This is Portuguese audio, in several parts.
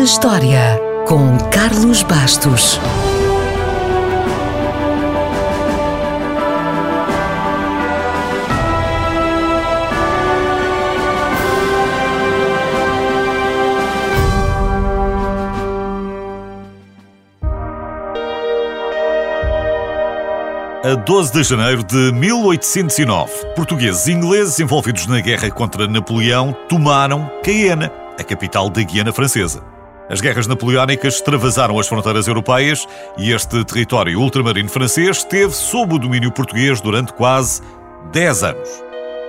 na História, com Carlos Bastos. A 12 de janeiro de 1809, portugueses e ingleses envolvidos na guerra contra Napoleão tomaram Cayena, a capital da Guiana Francesa. As guerras napoleónicas extravasaram as fronteiras europeias e este território ultramarino francês esteve sob o domínio português durante quase 10 anos.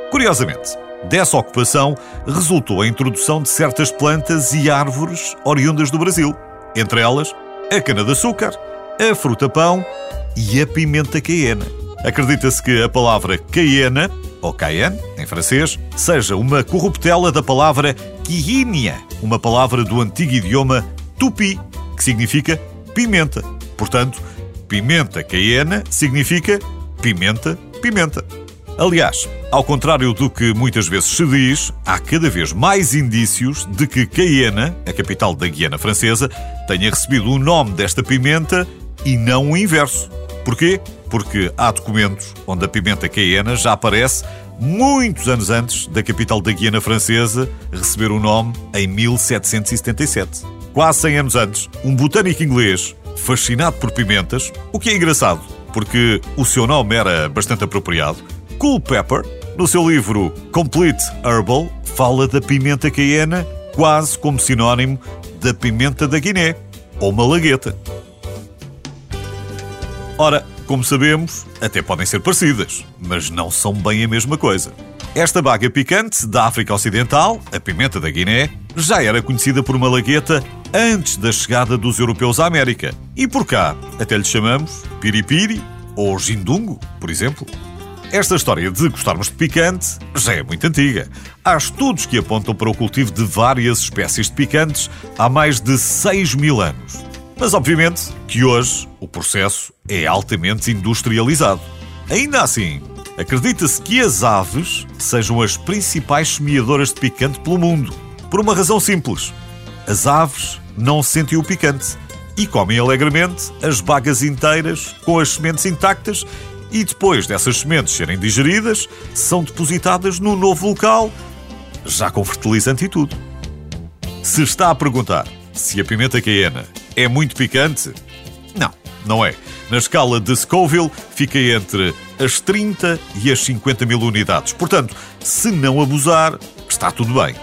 Curiosamente, dessa ocupação resultou a introdução de certas plantas e árvores oriundas do Brasil, entre elas a cana-de-açúcar, a fruta-pão e a pimenta cayena. Acredita-se que a palavra cayena, ou cayenne, em francês, seja uma corruptela da palavra quihinia, uma palavra do antigo idioma tupi, que significa pimenta. Portanto, pimenta cayena significa pimenta, pimenta. Aliás, ao contrário do que muitas vezes se diz, há cada vez mais indícios de que Cayena, a capital da Guiana Francesa, tenha recebido o nome desta pimenta e não o inverso. Porquê? Porque há documentos onde a pimenta cayena já aparece muitos anos antes da capital da Guiana Francesa receber o nome em 1777. Quase 100 anos antes, um botânico inglês, fascinado por pimentas, o que é engraçado, porque o seu nome era bastante apropriado, Culpeper, no seu livro Complete Herbal, fala da pimenta cayena quase como sinónimo da pimenta da Guiné, ou malagueta. Ora, como sabemos, até podem ser parecidas, mas não são bem a mesma coisa. Esta baga picante da África Ocidental, a pimenta da Guiné, já era conhecida por Malagueta antes da chegada dos europeus à América. E por cá, até lhe chamamos piripiri ou gindungo, por exemplo. Esta história de gostarmos de picante já é muito antiga. Há estudos que apontam para o cultivo de várias espécies de picantes há mais de 6 mil anos. Mas, obviamente, que hoje o processo é altamente industrializado. Ainda assim, acredita-se que as aves sejam as principais semeadoras de picante pelo mundo. Por uma razão simples: as aves não sentem o picante e comem alegremente as bagas inteiras com as sementes intactas e depois dessas sementes serem digeridas, são depositadas no novo local, já com fertilizante e tudo. Se está a perguntar se a pimenta cayena é muito picante? Não, não é. Na escala de Scoville, fica entre as 30 e as 50 mil unidades. Portanto, se não abusar, está tudo bem.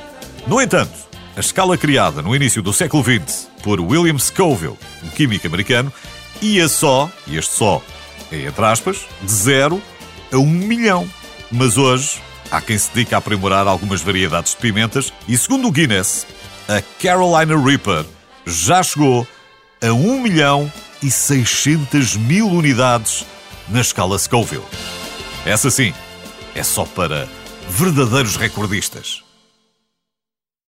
No entanto, a escala criada no início do século XX por William Scoville, um químico americano, ia só, e este só é entre aspas, de 0 a 1 um milhão. Mas hoje há quem se dedica a aprimorar algumas variedades de pimentas e, segundo o Guinness, a Carolina Reaper já chegou a 1 milhão e 600 mil unidades na escala Scoville. Essa sim, é só para verdadeiros recordistas.